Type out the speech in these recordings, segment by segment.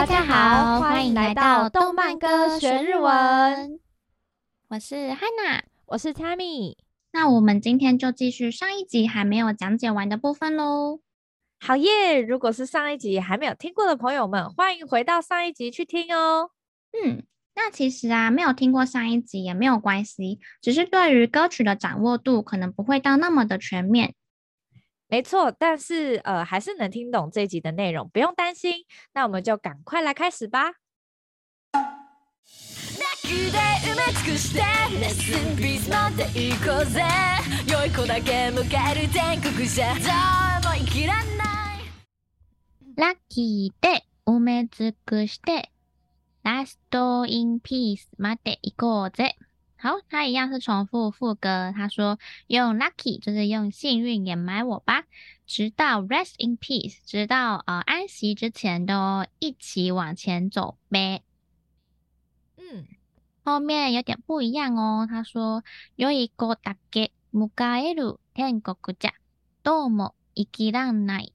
大家好，欢迎来到动漫歌学日文。我是 Hana，我是 Tammy。那我们今天就继续上一集还没有讲解完的部分喽。好耶！如果是上一集还没有听过的朋友们，欢迎回到上一集去听哦。嗯，那其实啊，没有听过上一集也没有关系，只是对于歌曲的掌握度可能不会到那么的全面。没错，但是呃，还是能听懂这一集的内容，不用担心。那我们就赶快来开始吧。で埋め尽くしてレッスンまこうぜい子だけるもきらないラッキーで埋め尽くしてラストインピースまで行こうぜ好，他一样是重复副歌。他说用 lucky 就是用幸运掩埋我吧，直到 rest in peace，直到呃安息之前都一起往前走呗。嗯，后面有点不一样哦。他说良い子だけ迎える天国じゃどうも生きらんない。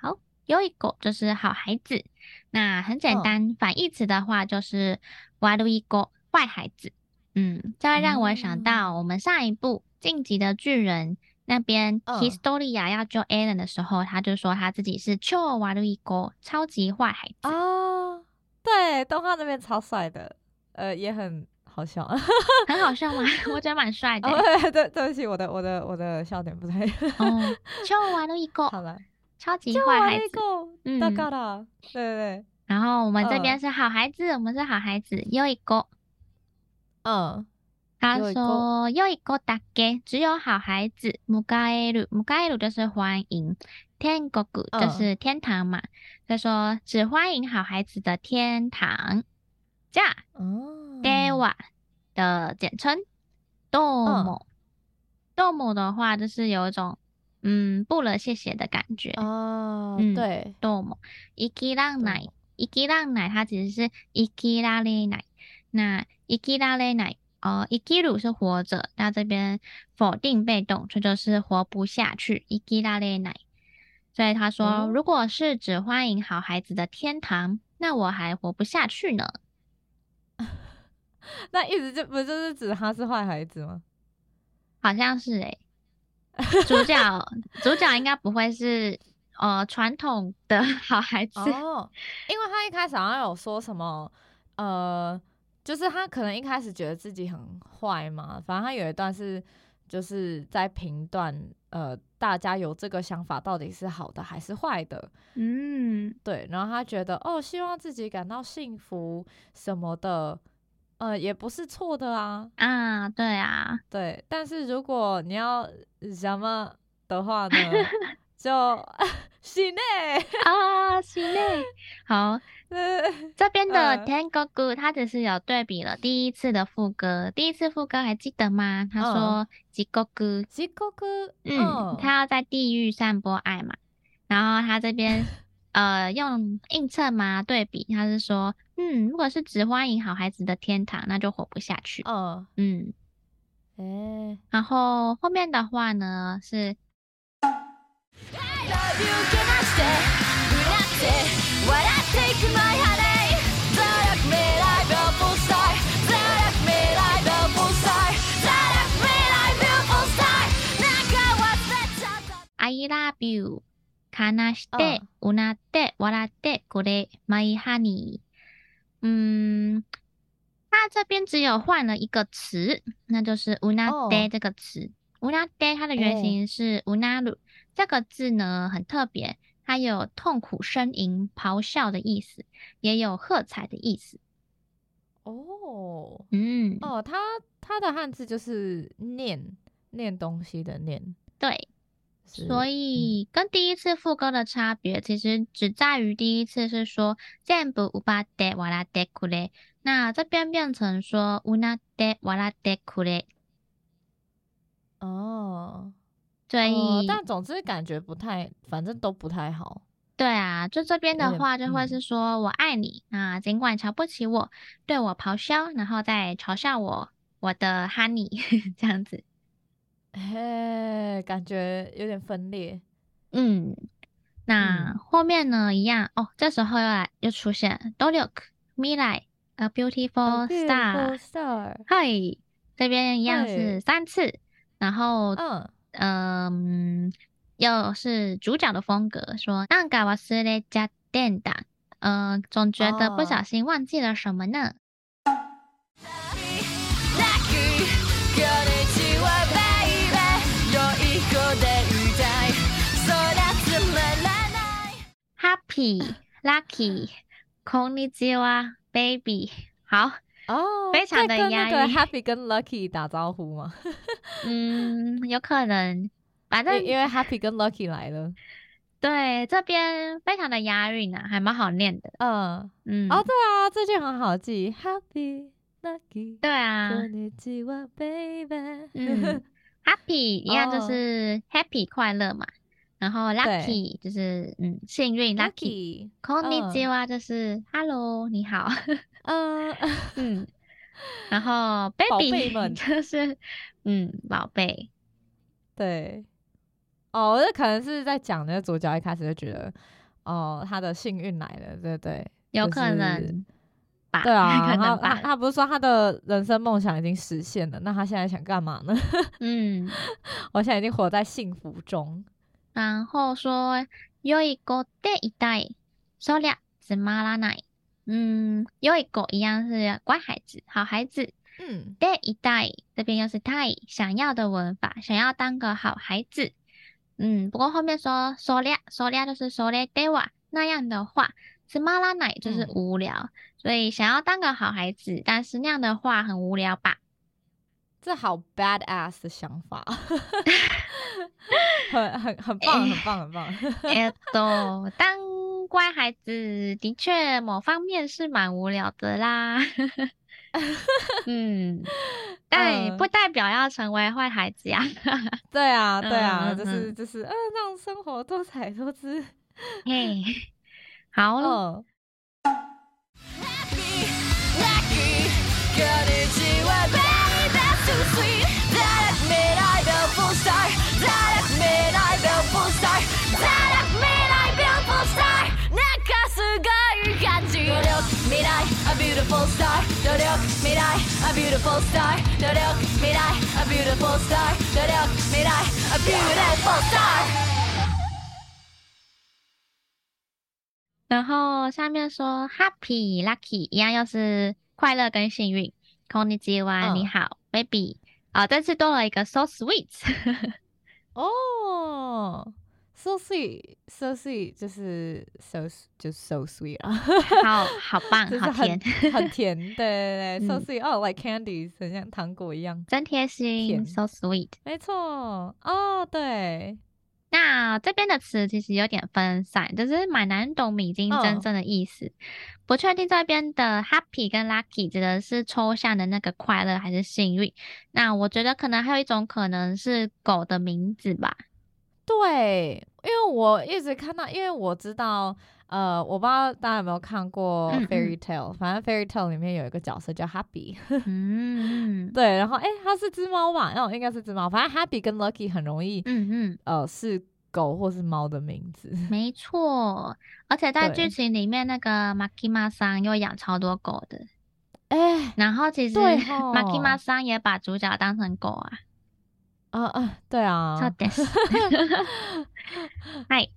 好，良い子就是好孩子。那很简单，哦、反义词的话就是悪い子坏孩子。 嗯，这会让我想到我们上一部《进击的巨人》那边，Historia 要救 Eren 的时候，他就说他自己是超悪い子，超级坏孩子啊。对，动画那边超帅的，呃，也很好笑，很好笑吗？我觉得蛮帅的。对对，对不起，我的我的我的笑点不太。哦，超悪い子，好了，超级坏孩子。嗯，大概了。对对对。然后我们这边是好孩子，我们是好孩子，良い子。 嗯，他说良い子だけ，只有好孩子。迎える，迎える就是欢迎。天国就是天堂嘛，他、嗯、说只欢迎好孩子的天堂。じゃ、嗯，では的简称。どうも、嗯，どうも的话就是有一种嗯不了谢谢的感觉。哦，嗯、对，どうも。生きらんない，生きらんない，它其实是生きられない。 那生きられない哦，生きる是活着，那这边否定被动，这就是活不下去。生きられない，所以他说、嗯，如果是只欢迎好孩子的天堂，那我还活不下去呢。那意思就不就是指他是坏孩子吗？好像是诶、欸，主角主角应该不会是呃传统的好孩子哦，因为他一开始好像有说什么呃。 就是他可能一开始觉得自己很坏嘛，反正他有一段是就是在评断，呃，大家有这个想法到底是好的还是坏的，嗯，对，然后他觉得哦，希望自己感到幸福什么的，呃，也不是错的啊，啊，对啊，对，但是如果你要什么的话呢，就是呢，啊，是呢，好。这边的天国他只是有对比了第一次的副歌，第一次副歌还记得吗？他说地狱，地狱，嗯，他要在地狱散播爱嘛。然后他这边 呃用映衬嘛对比，他是说，嗯，如果是只欢迎好孩子的天堂，那就活不下去。嗯嗯，诶，然后后面的话呢是。I love you. 悲して、うなって、笑って、これ、マイハニー。嗯，它这边只有换了一个词，那就是 “unade” 这个词。unade 它的原型是 “unaru”，这个字呢很特别，它有痛苦呻吟、咆哮的意思，也有喝彩的意思。哦，嗯，哦，它它的汉字就是念念东西的念，对。所以跟第一次副歌的差别，其实只在于第一次是说全部夺って笑ってくれ，那这边变成说うなって笑ってくれ。哦， 所以、哦，但总之感觉不太，反正都不太好。对啊，就这边的话就会是说我爱你，那、嗯、尽管瞧不起我，对我咆哮，然后再嘲笑我，我的 honey 这样子。嘿，感觉有点分裂。嗯，那后面呢，一样哦，这时候又来又出现努力未来 a beautiful star，嗨，这边一样是三次，然后嗯嗯，又是主角的风格，说なんか忘れちゃってんだ，嗯，总觉得不小心忘记了什么呢？Happy, lucky, こんにちは baby，好 哦，非常的押韵。Happy 跟 lucky 打招呼吗？嗯，有可能，反正因为 Happy 跟 lucky 来了。对，这边非常的押韵啊，还蛮好念的。嗯嗯，哦，对啊，这句很好记。Happy, lucky，对啊。こんにちは baby，嗯，Happy 一样就是 Happy 快乐嘛。然后 lucky 就是嗯幸运 lucky，こんにちは就是 hello 你好， 嗯嗯，然后 baby 就是嗯宝贝，对，哦，这可能是在讲那个主角一开始就觉得哦他的幸运来了，对对，有可能吧，对啊，他他他不是说他的人生梦想已经实现了，那他现在想干嘛呢？嗯，我现在已经活在幸福中。然后说，良い子でいたい，そりゃつまらない。 嗯，良い子一样是乖孩子、好孩子。嗯，でいたい这边又是たい想要的文法，想要当个好孩子。嗯，不过后面说そりゃそりゃ就是それでは那样的话，つまらない就是无聊，嗯、所以想要当个好孩子，但是那样的话很无聊吧？ 这好 badass 的想法。很很很棒，很棒，很棒。哎，都当乖孩子的确某方面是蛮无聊的啦。嗯，但不代表要成为坏孩子呀。对啊，对啊，就是就是，呃，让生活多彩多姿。嘿，好了。然后下面说 happy lucky 一样，又是快乐跟幸运。こんにちは，你好 ，baby。啊，这次多了一个 so sweet。哦。So sweet, so sweet，就是 so 就是 so sweet 啊，好好棒，好甜，很甜，对对对，so sweet，哦，like candies，很像糖果一样，真贴心，so sweet，没错，哦，对，那这边的词其实有点分散，就是蛮难懂米津真正的意思，不确定这边的 happy 跟 lucky 指的是抽象的那个快乐还是幸运，那我觉得可能还有一种可能是狗的名字吧。对，因为我一直看到，因为我知道，呃，我不知道大家有没有看过 Fairy Tail，嗯嗯，反正 Fairy Tail 里面有一个角色叫 Happy，嗯，对，然后哎，它是只猫吧？那应该是只猫，反正 Happy 跟 Lucky 很容易，嗯嗯，呃，是狗或是猫的名字，没错，而且在剧情里面，那个 Makima 桑又养超多狗的，哎，然后其实 Makima 桑也把主角当成狗啊。啊啊，对啊，そうです。嗨，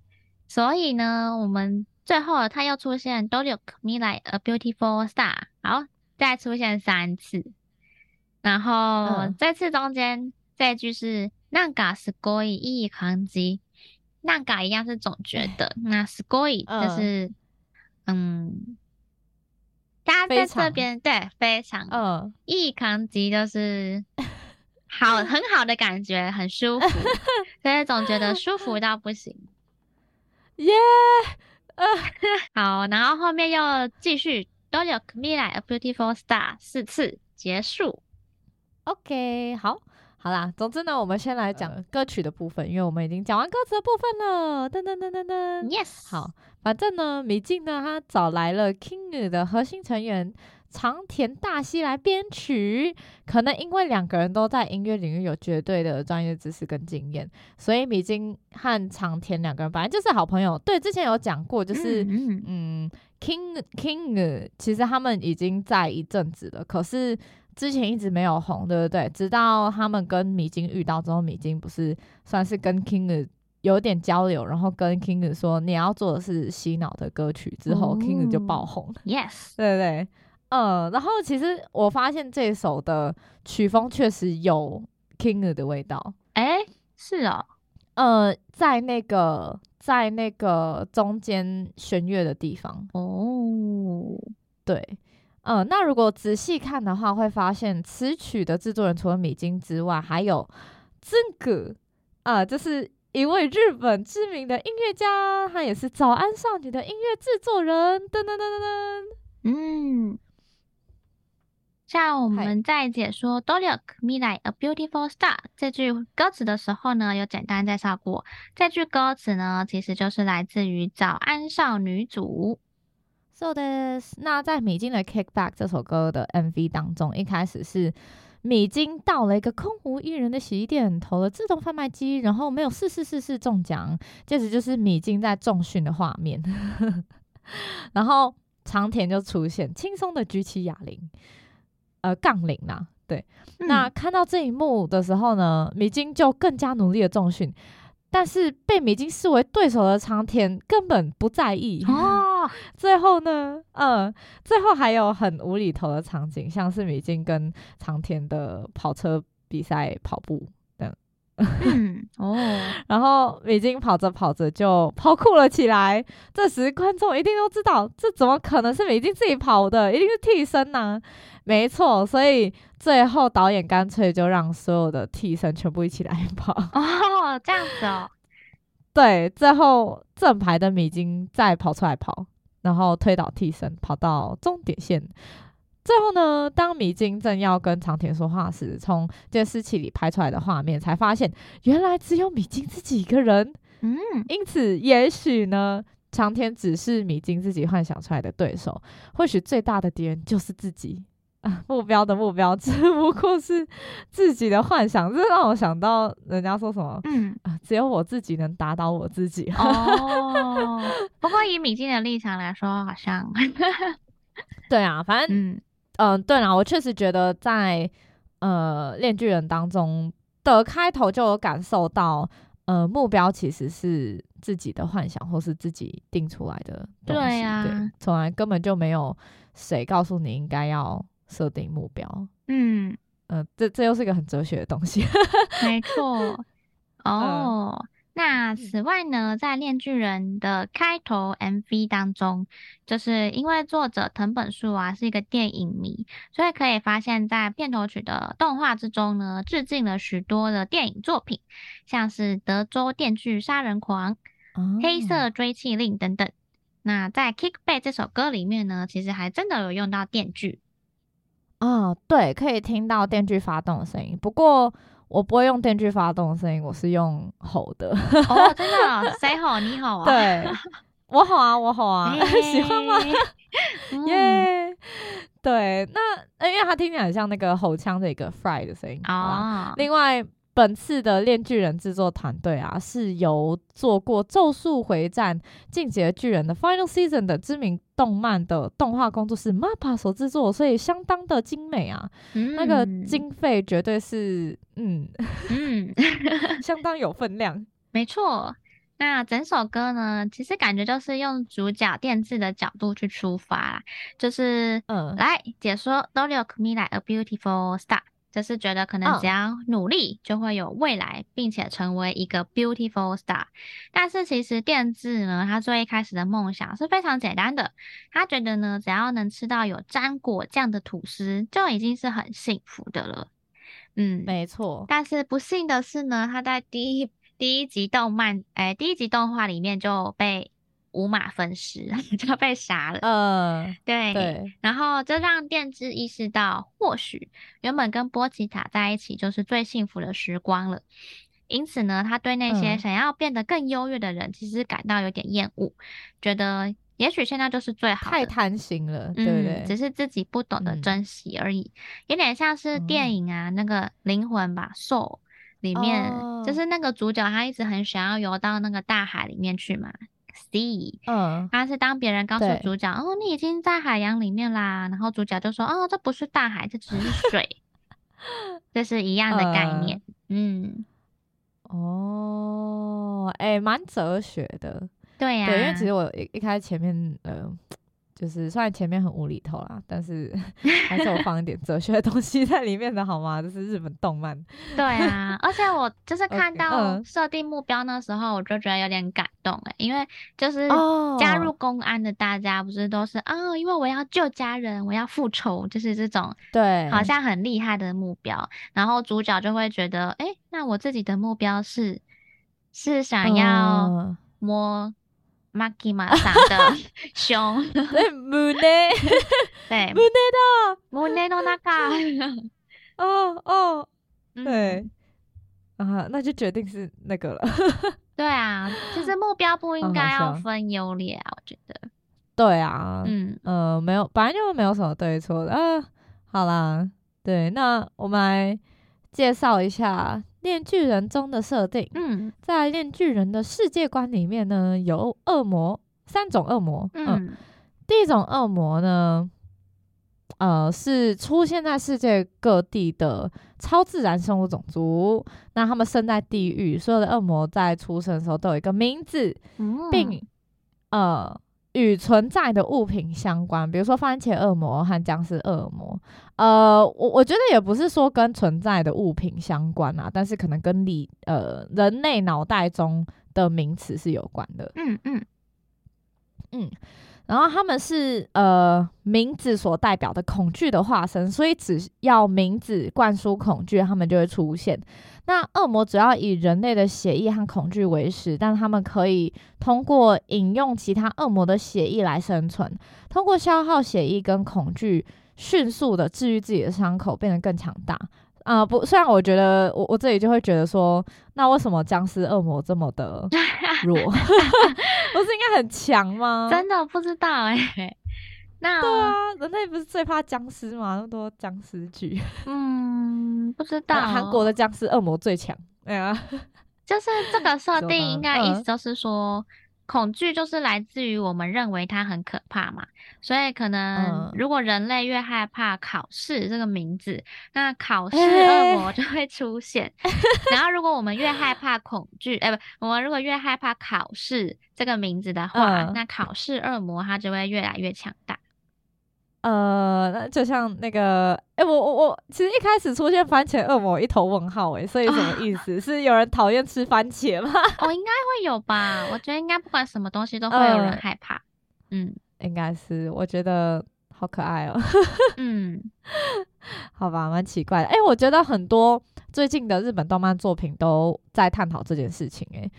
所以呢，我们 最后他又出现努力未来 a beautiful star，好，再出现三次，然后、嗯、这次中间这一句是なんかすごいいい感じ，なんか一样是总觉得，那すごい就是嗯，嗯，大家在这边对非常嗯，いい感じ就是。好，很好的感觉，很舒服，所以总觉得舒服到不行。耶，呃， 好，然后后面又继续 Dolly Camila A beautiful star 四次结束。OK，好，好啦。总之呢，我们先来讲歌曲的部分，因为我们已经讲完歌词的部分了。噔噔噔噔噔，Yes，好，反正呢，米静呢，她找来了 King 的核心成员。长田大希来编曲。可能因为两个人都在音乐领域有绝对的专业知识跟经验，所以米津和长田两个人本来就是好朋友。对，之前有讲过，就是嗯，嗯，King King 其实他们已经在一阵子了，可是之前一直没有红，对不对？直到他们跟米津遇到之后，米津不是算是跟 King 有点交流，然后跟 King 说你要做的是洗脑的歌曲，之后 King 就爆红。Yes，对不对？嗯，然后其实我发现这首的曲风确实有 King 的味道。诶，是哦，呃，在那个在那个中间弦乐的地方哦，对，嗯，那如果仔细看的话，会发现此曲的制作人除了米津之外，还有这个啊，就是。一位日本知名的音乐家，他也是早安少女的音乐制作人。噔噔噔噔噔，嗯，像我们在解说“努力未来 A Beautiful Star” 这句歌词的时候呢，有简单介绍过。这句歌词呢，其实就是来自于早安少女组。So this，那在米津的《Kick Back》这首歌的 MV 当中，一开始是。米津到了一个空无一人的洗衣店，投了自动贩卖机，然后没有四四四四中奖。接着就是米津在重训的画面，然后长田就出现，轻松的举起哑铃，呃，杠铃啦。对，嗯、那看到这一幕的时候呢，米津就更加努力的重训。但是被米津视为对手的长田根本不在意。哦，最后呢，嗯，最后还有很无厘头的场景，像是米津跟长田的跑车比赛跑步等。嗯，哦，然后米津跑着跑着就跑酷了起来。这时观众一定都知道，这怎么可能是米津自己跑的？一定是替身呐、啊。没错，所以最后导演干脆就让所有的替身全部一起来跑。哦，这样子哦。对，最后正牌的米津再跑出来跑，然后推倒替身，跑到终点线。最后呢，当米津正要跟长田说话时，从监视器里拍出来的画面才发现，原来只有米津自己一个人。嗯，因此也许呢，长田只是米津自己幻想出来的对手，或许最大的敌人就是自己。啊，目标的目标只不过是自己的幻想，这让我想到人家说什么，嗯啊，只有我自己能打倒我自己。哦，不过以米津的立场来说，好像，对啊，反正，嗯嗯、呃，对啦，我确实觉得在呃《链锯人》当中的开头就有感受到，呃，目标其实是自己的幻想或是自己定出来的东西，对啊，对，从来根本就没有谁告诉你应该要。设定目标，嗯，呃，这这又是一个很哲学的东西，没错。哦，嗯、那此外呢，在《链锯人》的开头 MV 当中，就是因为作者藤本树啊是一个电影迷，所以可以发现，在片头曲的动画之中呢，致敬了许多的电影作品，像是《德州电锯杀人狂》哦、黑色追气令等等。那在《Kick Back》这首歌里面呢，其实还真的有用到电锯。哦，对，可以听到电锯发动的声音。不过我不会用电锯发动的声音，我是用吼的。哦，真的、哦？谁吼？你吼啊？对，我吼啊，我吼啊，欸、喜欢吗？耶、嗯！yeah! 对，那因为它听起来很像那个吼腔的一个 fry 的声音啊。另外。本次的炼巨人制作团队啊，是由做过《咒术回战》《进击的巨人》的 Final Season 的知名动漫的动画工作室 MAPPA 所制作，所以相当的精美啊。嗯、那个经费绝对是，嗯嗯，相当有分量。没错，那整首歌呢，其实感觉就是用主角电治的角度去出发啦，就是嗯，来解说努力未来 A Beautiful Star。就是觉得可能只要努力就会有未来，并且成为一个 beautiful star。但是其实电治呢，他最一开始的梦想是非常简单的，他觉得呢，只要能吃到有沾果酱的吐司，就已经是很幸福的了。嗯，没错。但是不幸的是呢，他在第一第一集动漫，哎，第一集动画里面就被。五马分尸，就被杀了。嗯，对对。然后这让电治意识到，或许原本跟波吉塔在一起就是最幸福的时光了。因此呢，他对那些想要变得更优越的人，其实感到有点厌恶，觉得也许现在就是最好的。太贪心了，嗯、对不对？只是自己不懂得珍惜而已，嗯、有点像是电影啊，嗯、那个灵魂吧，Soul 里面、哦、就是那个主角，他一直很想要游到那个大海里面去嘛，Sea。嗯，他是当别人告诉主角，哦，你已经在海洋里面啦，然后主角就说，哦，这不是大海，这只是水，这是一样的概念。嗯，嗯哦，哎、欸，蛮哲学的。对呀、啊，对，因为其实我一一开始前面，呃，就是虽然前面很无厘头啦，但是 还是有放一点哲学的东西在里面的，好吗？这是日本动漫。对啊，而且我就是 看到设定目标那时候，我就觉得有点感动哎、欸，因为就是加入公安的大家不是都是哦，因为我要救家人，我要复仇，就是这种对，好像很厉害的目标。然后主角就会觉得，哎，那我自己的目标是是想要摸。マキマさん的胸，对，胸，对，胸的，胸の中，哦哦，对，啊，那就决定是那个了。对啊，其实目标不应该要分优劣啊，我觉得。对啊，嗯呃，没有，本来就没有什么对错的。啊，好啦，对，那我们来介绍一下。 链锯人中的设定，嗯，在炼巨人的世界观里面呢，有恶魔三种恶魔，嗯，嗯，第一种恶魔呢，呃，是出现在世界各地的超自然生物种族，那他们生在地狱，所有的恶魔在出生的时候都有一个名字，嗯、并呃。与存在的物品相关，比如说番茄恶魔和僵尸恶魔。呃，我我觉得也不是说跟存在的物品相关啊，但是可能跟你呃人类脑袋中的名词是有关的。嗯嗯嗯。然后他们是呃名字所代表的恐惧的化身，所以只要名字灌输恐惧，他们就会出现。那恶魔主要以人类的血液和恐惧为食，但他们可以通过饮用其他恶魔的血液来生存，通过消耗血液跟恐惧，迅速的治愈自己的伤口，变得更强大。啊、呃，不，虽然我觉得我我自己就会觉得说，那为什么僵尸恶魔这么的 弱？不是应该很强吗？真的不知道哎、欸。那对啊，人类不是最怕僵尸吗？那么多僵尸剧。嗯，不知道。韩国的僵尸恶魔最强。哎呀，就是这个设定，应该意思就是说。恐惧就是来自于我们认为它很可怕嘛，所以可能如果人类越害怕考试这个名字，嗯、那考试恶魔就会出现。欸、然后如果我们越害 怕恐惧，哎、欸，不，我们如果越害怕考试这个名字的话，嗯、那考试恶魔它就会越来越强大。呃，那就像那个，哎、欸，我我我，其实一开始出现番茄恶魔一头问号，哎，所以什么意思？哦、是有人讨厌吃番茄吗？哦，应该会有吧。我觉得应该不管什么东西都会有人害怕。呃、嗯，应该是。我觉得好可爱哦。嗯，好吧，蛮奇怪的。哎、欸，我觉得很多最近的日本动漫作品都在探讨这件事情、欸。哎，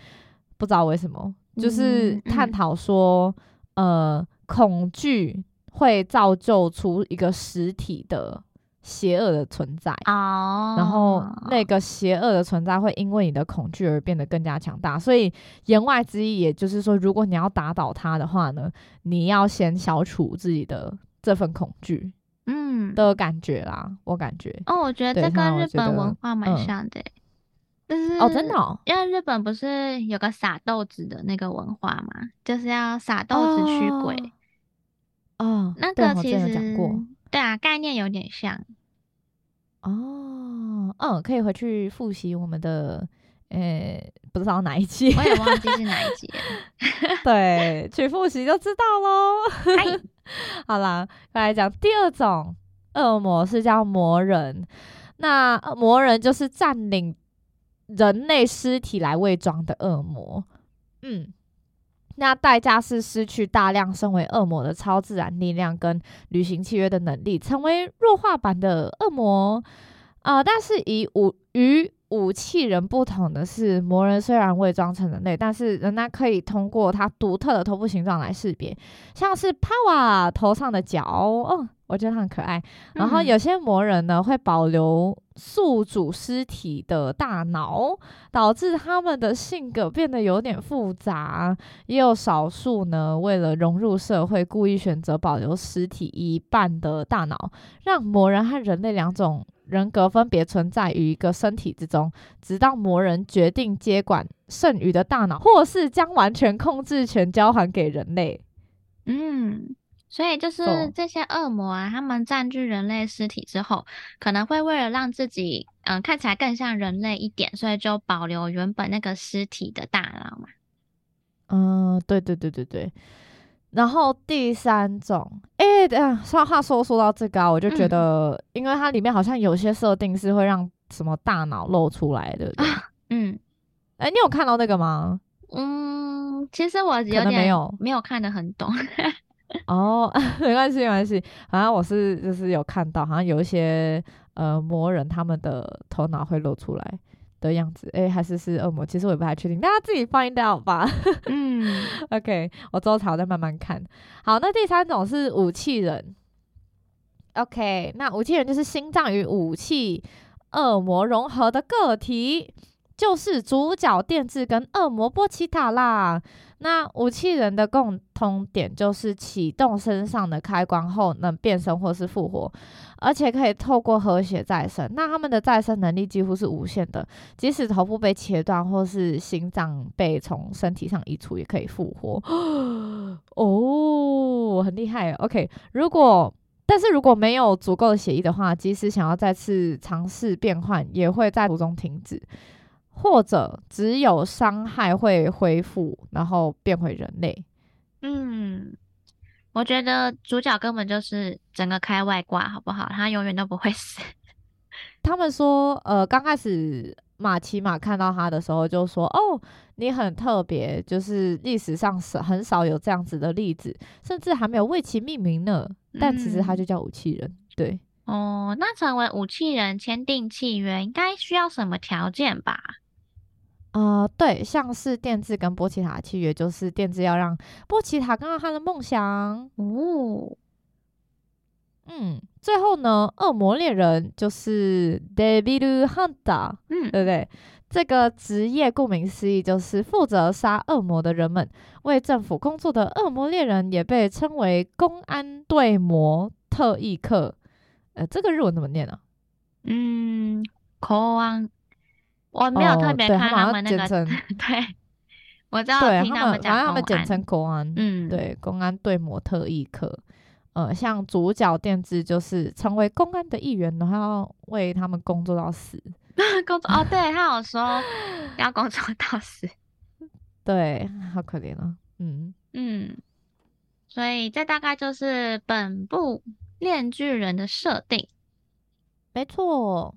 不知道为什么，就是探讨说，嗯嗯、呃，恐惧。会造就出一个实体的邪恶的存在，oh. 然后那个邪恶的存在会因为你的恐惧而变得更加强大。所以言外之意，也就是说，如果你要打倒他的话呢，你要先消除自己的这份恐惧，嗯的感觉啦。嗯、我感觉哦，oh, 我觉得这跟日本文化蛮像的，就是哦，真的，哦，因为日本不是有个撒豆子的那个文化嘛，就是要撒豆子驱鬼。Oh. 哦，那个其实讲过，对啊，概念有点像。哦，嗯，可以回去复习我们的，呃、欸，不知道哪一集，我也忘记是哪一集了。对，去复习就知道喽。嗨好啦，来讲第二种恶魔是叫魔人，那魔人就是占领人类尸体来伪装的恶魔。嗯。那代价是失去大量身为恶魔的超自然力量跟履行契约的能力，成为弱化版的恶魔。啊、但是以五与武器人不同的是，魔人虽然伪装成人类，但是仍然可以通过他独特的头部形状来识别，像是 Power 头上的角，哦，我觉得很可爱。然后有些魔人呢会保留宿主尸体的大脑，导致他们的性格变得有点复杂。也有少数呢，为了融入社会，故意选择保留尸体一半的大脑，让魔人和人类两种。人格分别存在于一个身体之中，直到魔人决定接管剩余的大脑，或是将完全控制权交还给人类。嗯，所以就是这些恶魔啊，他们占据人类尸体之后，可能会为了让自己嗯、呃、看起来更像人类一点，所以就保留原本那个尸体的大脑嘛。嗯，对对对对对。然后第三种，哎，等下，说话说说到这个啊，我就觉得，嗯、因为它里面好像有些设定是会让什么大脑露出来的，对，嗯，哎，你有看到那个吗？嗯，其实我有点没有没有看得很懂。哦，没关系，没关系，好像我是就是有看到，好像有一些呃魔人他们的头脑会露出来。的样子，诶，还是是恶魔？其实我也不太确定，大家自己 find out 吧。嗯，OK，我之后才再慢慢看。好，那第三种是武器人。OK，那武器人就是心脏与武器恶魔融合的个体。就是主角电治跟恶魔波奇塔啦。那武器人的共通点就是启动身上的开关后能变身或是复活，而且可以透过和血再生。那他们的再生能力几乎是无限的，即使头部被切断或是心脏被从身体上移除，也可以复活。哦，很厉害。OK，如果但是如果没有足够的血液的话，即使想要再次尝试变换，也会在途中停止。或者只有伤害会恢复，然后变回人类。嗯，我觉得主角根本就是整个开外挂，好不好？他永远都不会死。他们说，呃，刚开始马奇马看到他的时候就说：“哦，你很特别，就是历史上是很少有这样子的例子，甚至还没有为其命名呢。”但其实他就叫武器人。对，哦，那成为武器人签订契约应该需要什么条件吧？呃，对，像是电治跟波奇塔的契约，就是电治要让波奇塔看到他的梦想。哦，嗯，最后呢，恶魔猎人就是 Devil Hunter，嗯，对不对？这个职业顾名思义，就是负责杀恶魔的人们。为政府工作的恶魔猎人也被称为公安对魔特异课。呃，这个日文怎么念呢？啊？嗯，公安。我没有特别看他们那个，哦、对，对，我知道对听他们讲，反正他们简称公安，嗯，对，公安对模特一课，呃，像主角电治就是成为公安的一员，然后要为他们工作到死，工作哦，对他有说要工作到死，对，好可怜啊，嗯。嗯，所以这大概就是本部链锯人的设定，没错，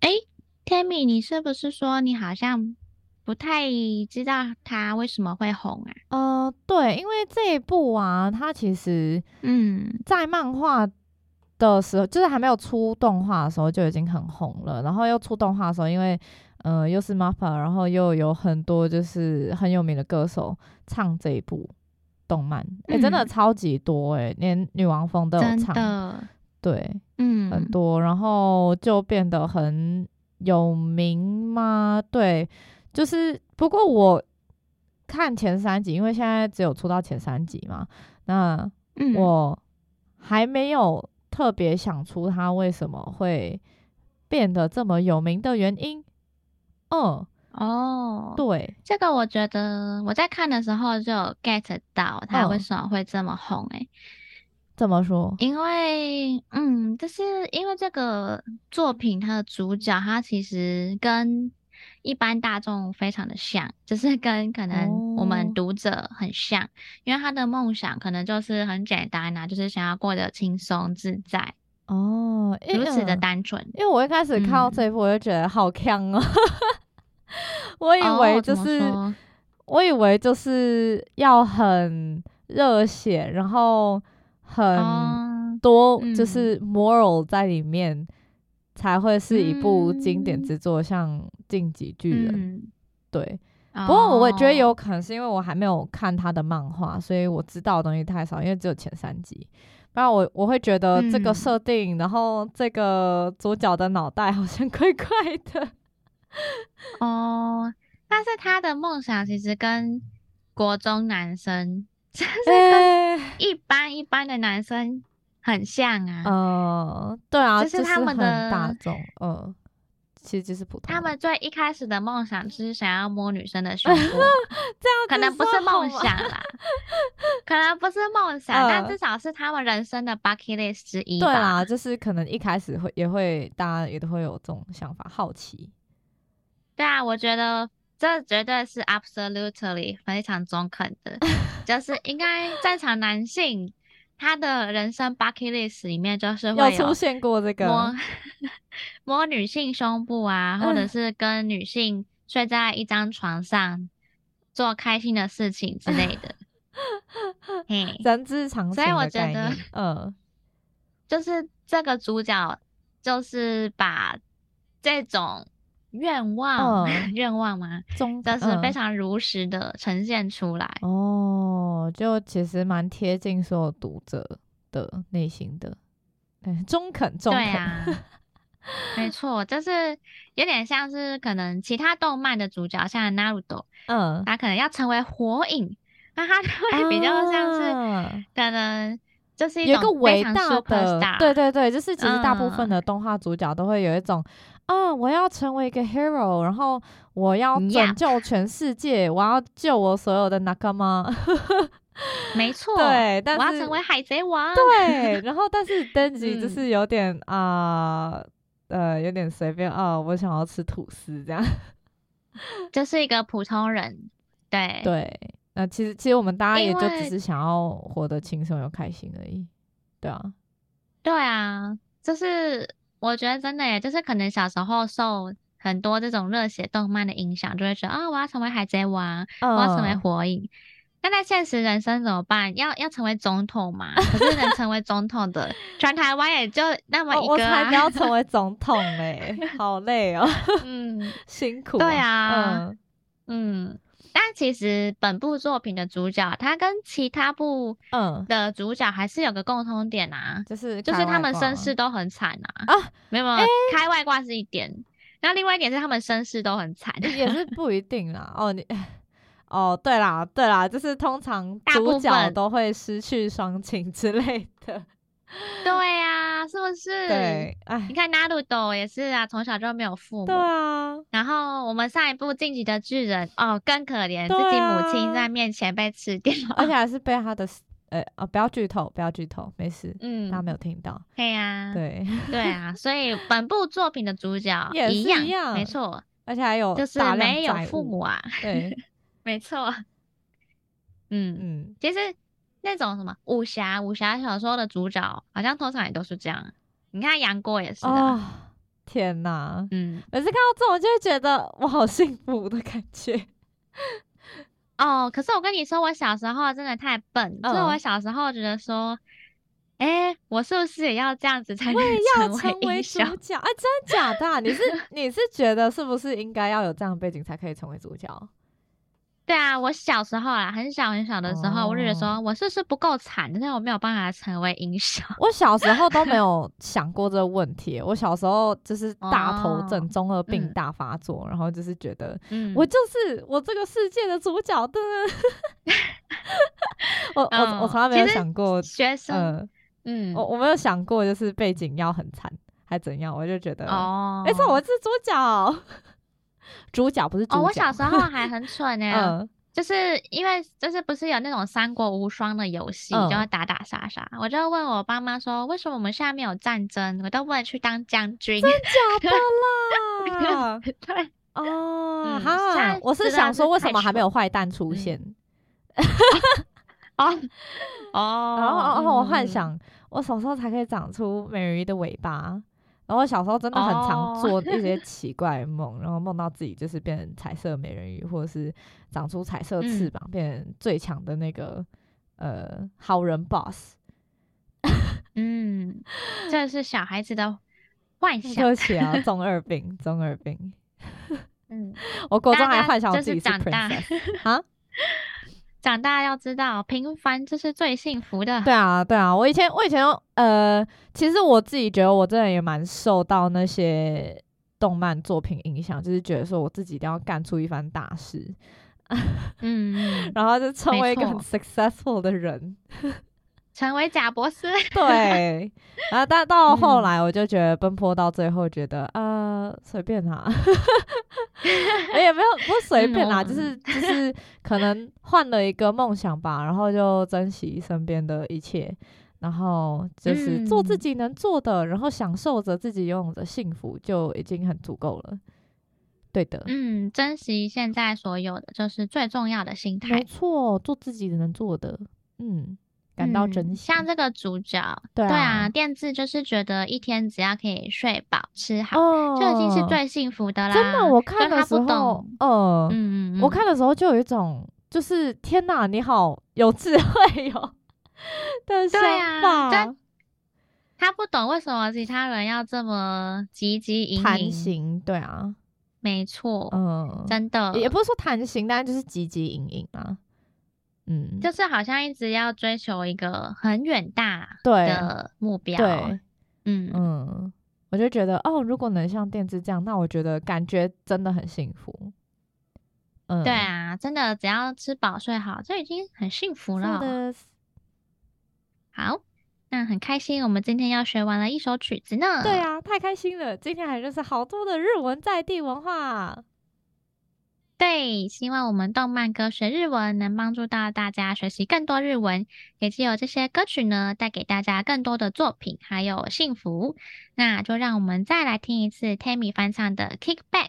哎。Tammy，你是不是说你好像不太知道他为什么会红啊？呃，对，因为这一部啊，它其实嗯，在漫画的时候，就是还没有出动画的时候就已经很红了。然后又出动画的时候，因为呃又是 MAPPA，然后又有很多就是很有名的歌手唱这一部动漫，哎、真的超级多哎、欸，连女王蜂都有唱，对，嗯，很多，然后就变得很。有名吗？对，就是不过我看前三集，因为现在只有出到前三集嘛，那我还没有特别想出他为什么会变得这么有名的原因。嗯，哦，对，这个我觉得我在看的时候就 get 到他为什么会这么红诶、欸。怎么说？因为，嗯，就是因为这个作品，它的主角他其实跟一般大众非常的像，就是跟可能我们读者很像，哦、因为他的梦想可能就是很简单呐、啊，就是想要过得轻松自在哦，如此的单纯。因为我一开始看到这一部，我就觉得好强哦，我以为就是，哦、我以为就是要很热血，然后。很多就是 moral 在里面，才会是一部经典之作，像《进击巨人》嗯。对，不过我觉得有可能是因为我还没有看他的漫画，所以我知道的东西太少，因为只有前三集。不然我我会觉得这个设定，嗯、然后这个主角的脑袋好像怪怪的。哦，但是他的梦想其实跟国中男生，就是跟一般一般的男生很像啊。哦、呃，对啊，就是他们的大众，嗯、呃。其实就是普通。他们最一开始的梦想就是想要摸女生的 胸部，这样可能不是梦想啦，可能不是梦想，呃、但至少是他们人生的 bucket list 之一。对啦，就是可能一开始会也会，大家也都会有这种想法，好奇。对啊，我觉得这绝对是 absolutely 非常中肯的，就是应该正常男性。他的人生 bucket list 里面就是会有出现过这个摸 摸女性胸部啊，或者是跟女性睡在一张床上做开心的事情之类的。嘿，人之常情。所以我觉得，嗯，就是这个主角就是把这种。愿望，愿、嗯、望吗？中，但是非常如实的呈现出来。嗯、哦，就其实蛮贴近所有读者的内心的，对，中肯，中肯。对 啊，没错，就是有点像是可能其他动漫的主角，像 Naruto，嗯，他可能要成为火影，那他就会比较像是可能就是一种伟大的，对对对，就是其实大部分的动画主角都会有一种。啊！我要成为一个 hero，然后我要拯救全世界.我要救我所有的 nakama。没错，对，但是我要成为海贼王。对，然后但是 登吉就是有点啊、嗯呃，呃，有点随便啊，我想要吃吐司这样，就是一个普通人。对对，那其实其实我们大家也就只是想要活得轻松又开心而已。对啊，对啊，就是。我觉得真的耶，就是可能小时候受很多这种热血动漫的影响，就会觉得啊，我要成为海贼王，我要成为火影。那在现实人生怎么办？要要成为总统嘛？可是能成为总统的，全台湾也就那么一个。我才不要成为 总统嘞，好累哦。嗯，辛苦。对啊，嗯。嗯但其实本部作品的主角，他跟其他部嗯的主角还是有个共通点啊，就是就是他们身世都很惨啊啊，没有没有，欸、开外挂是一点，那另外一点是他们身世都很惨，也是 不一定啦。哦，你哦，对啦对啦，就是通常主角都会失去双亲之类的。对呀、啊，是不是？对，你看纳鲁斗也是啊，从小就没有父母。对啊。然后我们上一部进击的巨人哦，更可怜，啊、自己母亲在面前被吃掉，而且还是被他的呃哦，不要剧透，不要剧透，没事，嗯，大家没有听到。对呀、啊，对对啊，所以本部作品的主角 也是一样，没错，而且还有就是没有父母啊，对，没错。嗯嗯，其实。那种什么武侠武侠小说的主角，好像通常也都是这样。你看杨过也是啊。哦，天呐，嗯，每次看到这种就会觉得我好幸福的感觉。哦，可是我跟你说，我小时候真的太笨，所以、嗯、我小时候觉得说，哎、欸，我是不是也要这样子才能成为英雄？哎、啊，真的假的、啊？你是 你是觉得是不是应该要有这样的背景才可以成为主角？对啊，我小时候啊，很小很小的时候，哦、我就觉得说，我是不是不够惨，但是我没有办法成为英雄。我小时候都没 有想过这个问题。我小时候就是大头症，哦、中二病大发作，嗯、然后就是觉得，嗯我就是我这个世界的主角的。嗯、我我我从来没有想过学生，嗯，我我没有想过就是背景要很惨还怎样，我就觉得，哦，没错，我是主角。主角不是。哦，我小时候还很蠢 呢，嗯、就是因为就是不是有那种三国无双的游戏，嗯、就会打打杀杀。我就问我爸妈说，为什么我们现在没有战争，我都不能去当将军？真假 的啦？对哦，哈，我是想说，为什么还没有坏蛋出现？哦哦，然后然后我幻想，我什么时候才可以长出美人鱼的尾巴？然后我小时候真的很常做一些 奇怪的梦，oh. 然后梦到自己就是变成彩色美人鱼，或者是长出彩色翅膀，嗯、变成最强的那个呃好人 boss。嗯，这是小孩子的幻 想。对不起啊，中二病，中二病。嗯，我国中还幻想我自己是长大啊。长大要知道，平凡就是最幸福的。对啊，对啊，我以前，我以前，呃，其实我自己觉得，我真的也蛮受到那些动漫作品影响，就是觉得说我自己一定要干出一番大事，嗯，然后就成为一个很 successful 的人。成为贾博士，对，然后但到 后来，我就觉得奔波到最后，觉得啊，随、嗯呃、便他，也没有不随便啦，就是就是可能换了一个梦想吧，然后就珍惜身边的一切，然后就是做自己能做的，嗯、然后享受着自己拥有的幸福，就已经很足够了。对的，嗯，珍惜现在所有的，就是最重要的心态。没错，做自己能做的，嗯。感到珍惜、嗯，像这个主角，对啊，对啊，电治就是觉得一天只要可以睡饱吃好，哦、就已经是最幸福的啦。真的，我看的时候，呃，嗯，我看的时候就有一种，就是天哪，你好有智慧哟的想法。对啊，他不懂为什么其他人要这么汲汲营营。贪心，对啊，没错，嗯，真的，也不是说贪心，但就是汲汲营营啊。嗯，就是好像一直要追求一个很远大的目标。对，对嗯嗯，我就觉得哦，如果能像电子这样，那我觉得感觉真的很幸福。嗯，对啊，真的只要吃饱睡好，就已经很幸福了。好，那很开心，我们今天要学完了一首曲子呢。对啊，太开心了，今天还认识好多的日文在地文化。对，希望我们动漫歌学日文能帮助到大家学习更多日文，也借由这些歌曲呢，带给大家更多的作品，还有幸福。那就让我们再来听一次 Tammy 翻唱的《Kick Back》。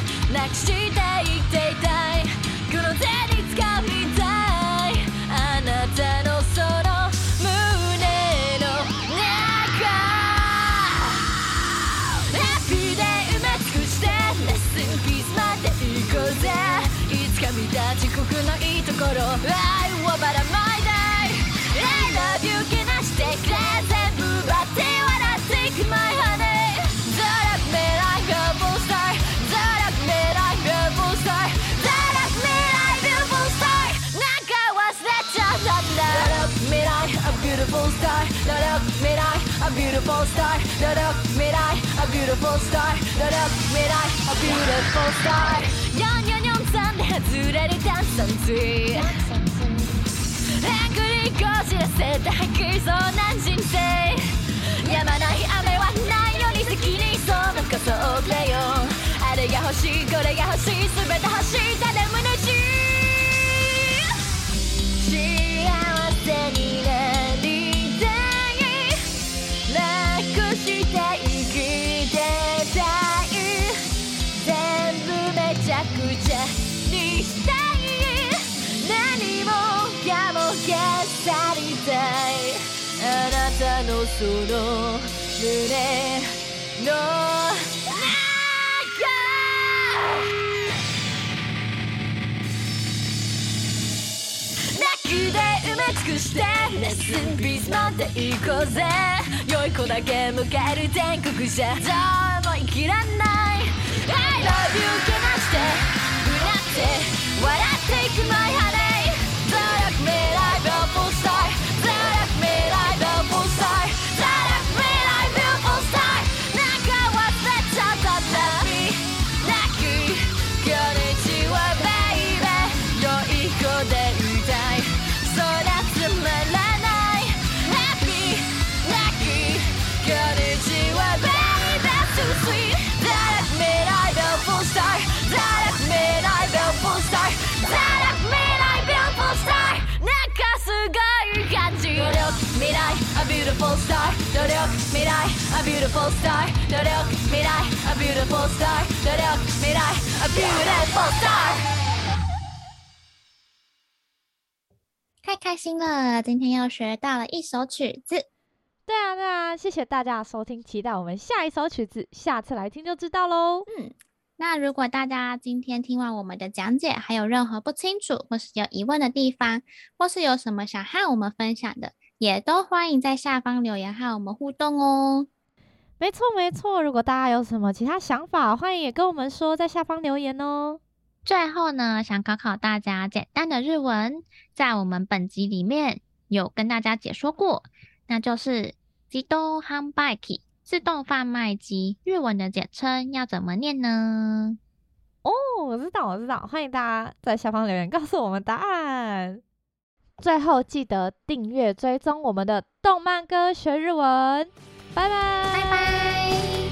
なして生きていたいこの手に掴みたい。あなたのその胸の中。ラッピーで埋め尽くしてレッスンピースまで行こうぜ。いつか見た地刻のいいところ。愛をばらまい beautiful star だろ未来 A beautiful star だろ未来 A beautiful star. ニョンニョンニョンさんで外れるダンサンズエングリーこじらせた吐きそうな人生やまない雨はないのに責任その仮想だよあれが欲しいこれが欲しい全て走ったで胸が去りたいあなたのその胸の中泣きで埋め尽くしてレッスンビーズまで行こうぜ良い子だけ迎える全国じゃどうも生きらんない I love you けましてうなって笑っていく前い未来。A beautiful star。A beautiful star。A beautiful star。太开心了，今天又学到了一首曲子。对啊，对啊，谢谢大家的收听，期待我们下一首曲子，下次来听就知道喽。嗯。那如果大家今天听完我们的讲解，还有任何不清楚或是有疑问的地方，或是有什么想和我们分享的，也都欢迎在下方留言和我们互动哦。没错没错，如果大家有什么其他想法，欢迎也跟我们说，在下方留言哦。最后呢，想考考大家简单的日文，在我们本集里面有跟大家解说过，那就是自动販売機。自动贩卖机日文的简称要怎么念呢？哦，我知道，我知道，欢迎大家在下方留言告诉我们答案。最后记得订阅追踪我们的动漫歌学日文，拜拜，拜拜。